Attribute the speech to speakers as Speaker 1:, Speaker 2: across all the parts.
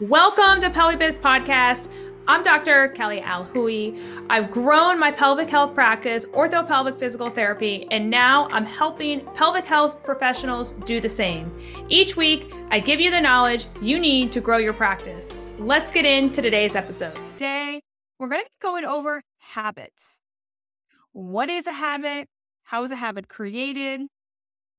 Speaker 1: Welcome to PelviBiz Podcast. I'm Dr. Kelly Alhooie. I've grown my pelvic health practice, orthopelvic physical therapy, and now I'm helping pelvic health professionals do the same. Each week, I give you the knowledge you need to grow your practice. Let's get into today's episode. Today, we're going to be going over habits. What is a habit? How is a habit created?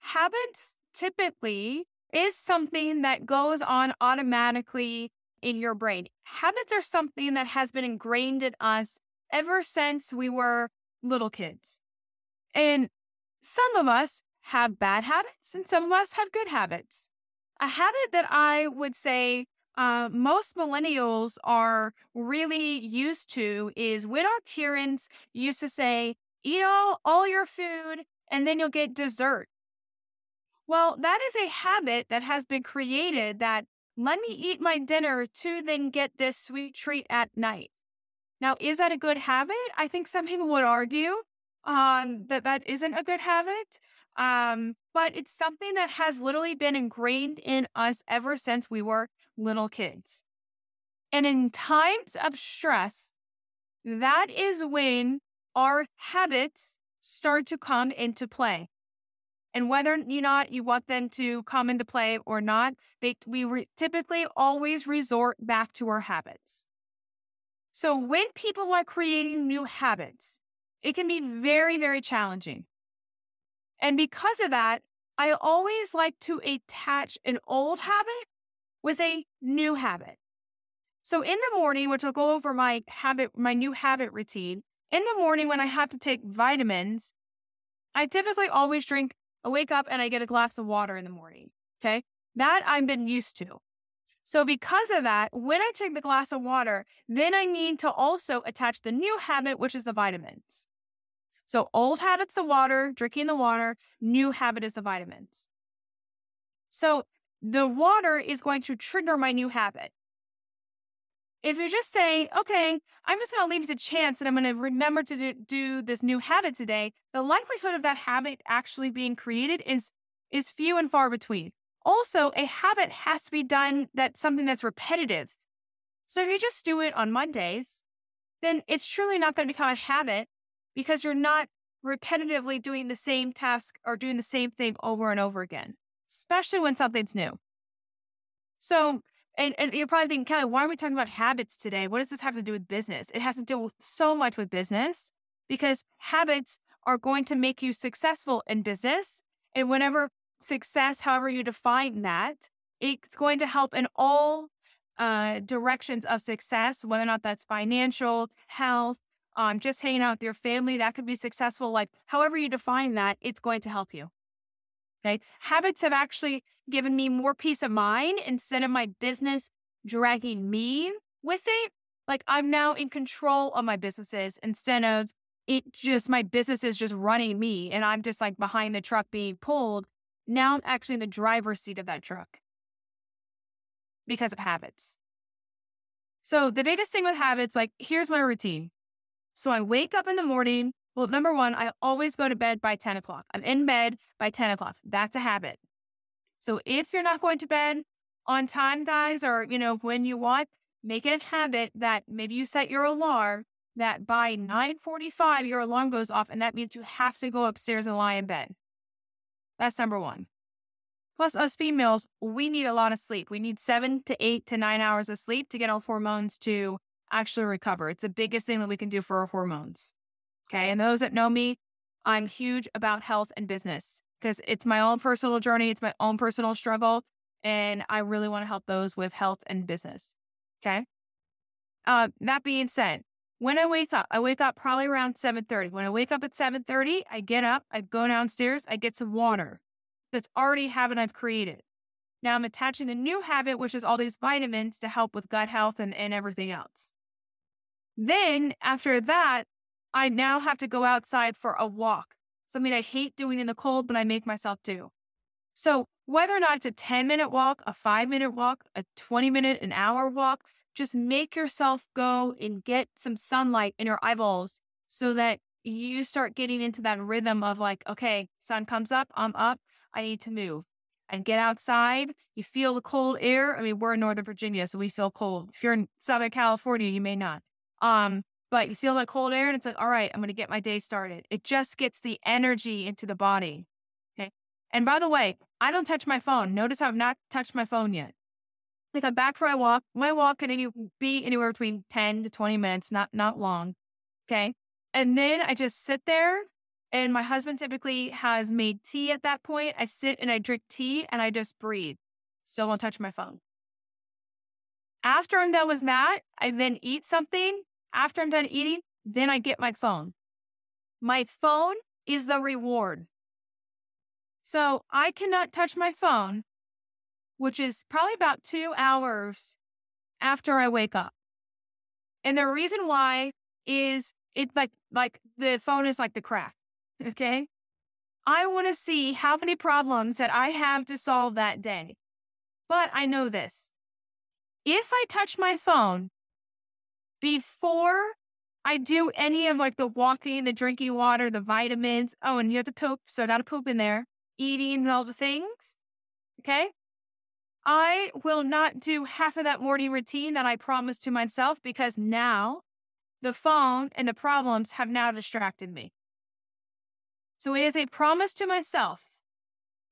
Speaker 1: Habits typically is something that goes on automatically in your brain. Habits are something that has been ingrained in us ever since we were little kids. And some of us have bad habits and some of us have good habits. A habit that I would say uh, most millennials are really used to is when our parents used to say, eat all, all your food and then you'll get dessert. Well, that is a habit that has been created that let me eat my dinner to then get this sweet treat at night. Now, is that a good habit? I think some people would argue um, that that isn't a good habit. Um, but it's something that has literally been ingrained in us ever since we were little kids. And in times of stress, that is when our habits start to come into play. And whether or not you want them to come into play or not, they, we re- typically always resort back to our habits. So when people are creating new habits, it can be very, very challenging. And because of that, I always like to attach an old habit with a new habit. So in the morning, which I'll go over my habit, my new habit routine, in the morning when I have to take vitamins, I typically always drink I wake up and I get a glass of water in the morning. Okay. That I've been used to. So, because of that, when I take the glass of water, then I need to also attach the new habit, which is the vitamins. So, old habit's the water, drinking the water, new habit is the vitamins. So, the water is going to trigger my new habit. If you just say, okay, I'm just going to leave it to chance and I'm going to remember to do, do this new habit today, the likelihood of that habit actually being created is is few and far between. Also, a habit has to be done that's something that's repetitive. So if you just do it on Mondays, then it's truly not going to become a habit because you're not repetitively doing the same task or doing the same thing over and over again, especially when something's new. So and, and you're probably thinking, Kelly, why are we talking about habits today? What does this have to do with business? It has to do so much with business because habits are going to make you successful in business. And whenever success, however you define that, it's going to help in all uh, directions of success, whether or not that's financial, health, um, just hanging out with your family, that could be successful. Like, however you define that, it's going to help you. Okay. Habits have actually given me more peace of mind instead of my business dragging me with it. Like I'm now in control of my businesses instead of it just my business is just running me and I'm just like behind the truck being pulled. Now I'm actually in the driver's seat of that truck because of habits. So the biggest thing with habits, like here's my routine. So I wake up in the morning, well, number one, I always go to bed by 10 o'clock. I'm in bed by 10 o'clock. That's a habit. So if you're not going to bed on time, guys, or, you know, when you want, make it a habit that maybe you set your alarm that by 9.45, your alarm goes off. And that means you have to go upstairs and lie in bed. That's number one. Plus, us females, we need a lot of sleep. We need seven to eight to nine hours of sleep to get our hormones to actually recover. It's the biggest thing that we can do for our hormones. Okay. And those that know me, I'm huge about health and business because it's my own personal journey, it's my own personal struggle. And I really want to help those with health and business. Okay. Uh, that being said, when I wake up, I wake up probably around 7:30. When I wake up at 7:30, I get up, I go downstairs, I get some water. That's already a habit I've created. Now I'm attaching a new habit, which is all these vitamins to help with gut health and, and everything else. Then after that, I now have to go outside for a walk, something I hate doing in the cold, but I make myself do. So, whether or not it's a 10 minute walk, a five minute walk, a 20 minute, an hour walk, just make yourself go and get some sunlight in your eyeballs so that you start getting into that rhythm of like, okay, sun comes up, I'm up, I need to move. and get outside. You feel the cold air. I mean, we're in Northern Virginia, so we feel cold. If you're in Southern California, you may not. Um, but you feel that cold air and it's like, all right, I'm going to get my day started. It just gets the energy into the body. Okay. And by the way, I don't touch my phone. Notice I've not touched my phone yet. Like I'm back for my walk. My walk can any, be anywhere between 10 to 20 minutes, not, not long. Okay. And then I just sit there and my husband typically has made tea at that point. I sit and I drink tea and I just breathe. Still won't touch my phone. After I'm done with that, I then eat something. After I'm done eating, then I get my phone. My phone is the reward. So I cannot touch my phone, which is probably about two hours after I wake up. And the reason why is it like, like the phone is like the crack. Okay. I want to see how many problems that I have to solve that day. But I know this. If I touch my phone before I do any of like the walking, the drinking water, the vitamins, oh, and you have to poop, so not to poop in there, eating and all the things. Okay. I will not do half of that morning routine that I promised to myself because now the phone and the problems have now distracted me. So it is a promise to myself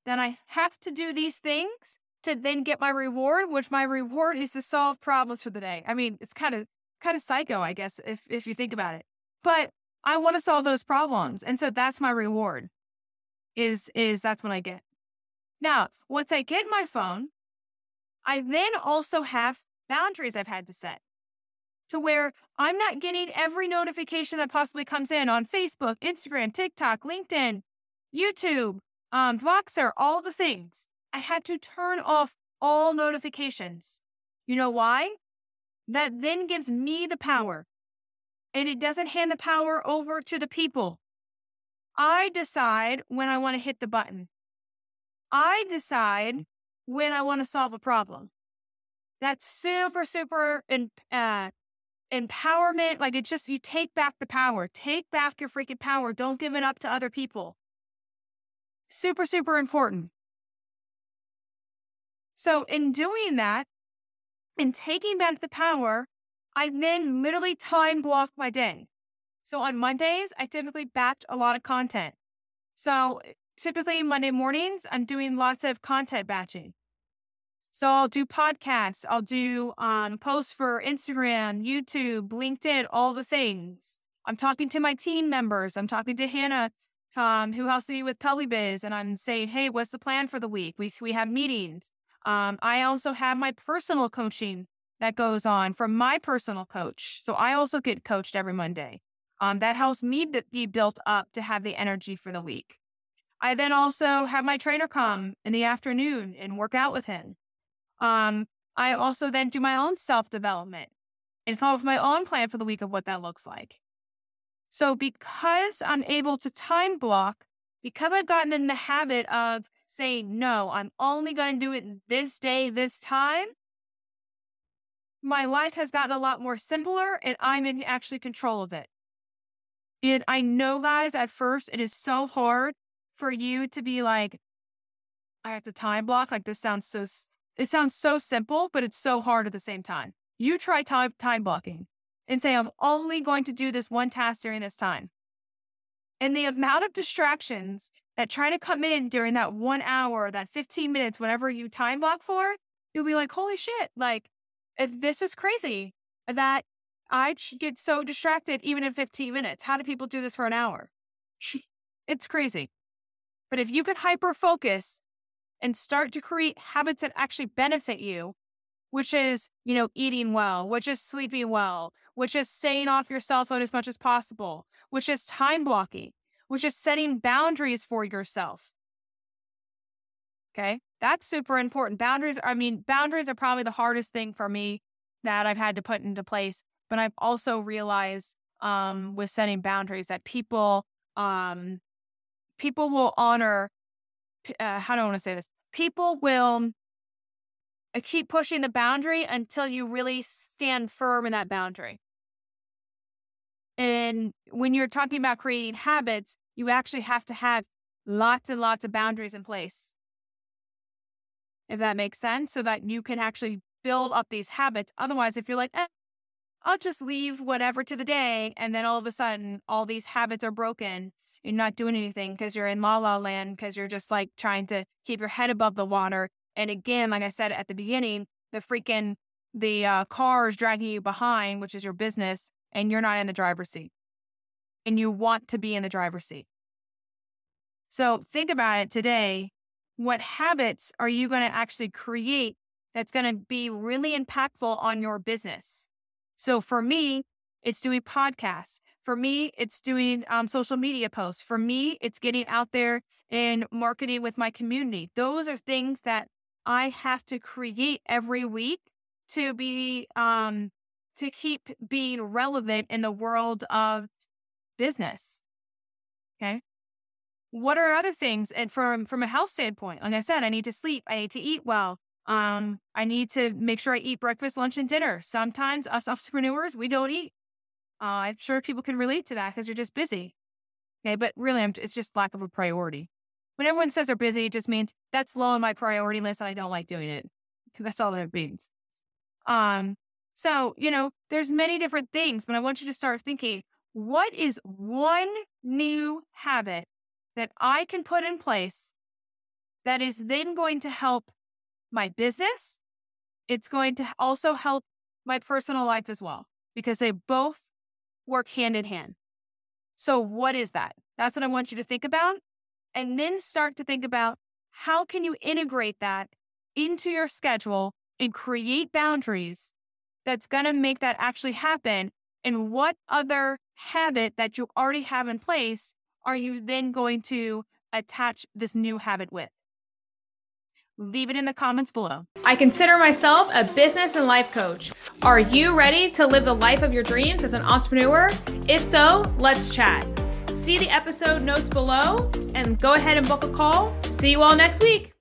Speaker 1: that I have to do these things to then get my reward, which my reward is to solve problems for the day. I mean, it's kind of kind of psycho, I guess, if if you think about it. But I want to solve those problems. And so that's my reward. Is is that's what I get. Now, once I get my phone, I then also have boundaries I've had to set to where I'm not getting every notification that possibly comes in on Facebook, Instagram, TikTok, LinkedIn, YouTube, um, Voxer, all the things. I had to turn off all notifications. You know why? That then gives me the power and it doesn't hand the power over to the people. I decide when I want to hit the button. I decide when I want to solve a problem. That's super, super uh, empowerment. Like it just, you take back the power, take back your freaking power. Don't give it up to other people. Super, super important. So in doing that and taking back the power, I then literally time block my day. So on Mondays, I typically batch a lot of content. So typically Monday mornings, I'm doing lots of content batching. So I'll do podcasts, I'll do um, posts for Instagram, YouTube, LinkedIn, all the things. I'm talking to my team members. I'm talking to Hannah, um, who helps me with PelviBiz, and I'm saying, hey, what's the plan for the week? We, we have meetings. Um, I also have my personal coaching that goes on from my personal coach. So I also get coached every Monday. Um, that helps me be built up to have the energy for the week. I then also have my trainer come in the afternoon and work out with him. Um, I also then do my own self development and come up with my own plan for the week of what that looks like. So because I'm able to time block, because I've gotten in the habit of saying, no, I'm only going to do it this day, this time, my life has gotten a lot more simpler and I'm in actually control of it. And I know, guys, at first it is so hard for you to be like, I have to time block. Like this sounds so it sounds so simple, but it's so hard at the same time. You try time, time blocking and say, I'm only going to do this one task during this time. And the amount of distractions that try to come in during that one hour, that 15 minutes, whatever you time block for, you'll be like, holy shit, like this is crazy that I get so distracted even in 15 minutes. How do people do this for an hour? It's crazy. But if you can hyper focus and start to create habits that actually benefit you, which is, you know, eating well, which is sleeping well, which is staying off your cell phone as much as possible, which is time blocking, which is setting boundaries for yourself. Okay. That's super important. Boundaries, I mean, boundaries are probably the hardest thing for me that I've had to put into place. But I've also realized um, with setting boundaries that people, um, people will honor uh, how do I want to say this? People will keep pushing the boundary until you really stand firm in that boundary. And when you're talking about creating habits, you actually have to have lots and lots of boundaries in place. if that makes sense, so that you can actually build up these habits. Otherwise, if you're like, eh, I'll just leave whatever to the day, and then all of a sudden, all these habits are broken. You're not doing anything because you're in la la land because you're just like trying to keep your head above the water. And again, like I said at the beginning, the freaking the uh, car is dragging you behind, which is your business, and you're not in the driver's seat. And you want to be in the driver's seat. So think about it today. What habits are you going to actually create that's going to be really impactful on your business? So for me, it's doing podcasts. For me, it's doing um, social media posts. For me, it's getting out there and marketing with my community. Those are things that I have to create every week to be um, to keep being relevant in the world of business. Okay what are other things? And from from a health standpoint, like I said, I need to sleep. I need to eat well. Um, I need to make sure I eat breakfast, lunch, and dinner. Sometimes us entrepreneurs, we don't eat. Uh, I'm sure people can relate to that because you're just busy. Okay, but really, I'm, it's just lack of a priority. When everyone says they're busy, it just means that's low on my priority list and I don't like doing it. That's all that means. Um, so you know, there's many different things, but I want you to start thinking: what is one new habit that I can put in place that is then going to help my business. It's going to also help my personal life as well, because they both work hand in hand. So, what is that? That's what I want you to think about. And then start to think about how can you integrate that into your schedule and create boundaries that's going to make that actually happen. And what other habit that you already have in place are you then going to attach this new habit with? Leave it in the comments below. I consider myself a business and life coach. Are you ready to live the life of your dreams as an entrepreneur? If so, let's chat. See the episode notes below and go ahead and book a call. See you all next week.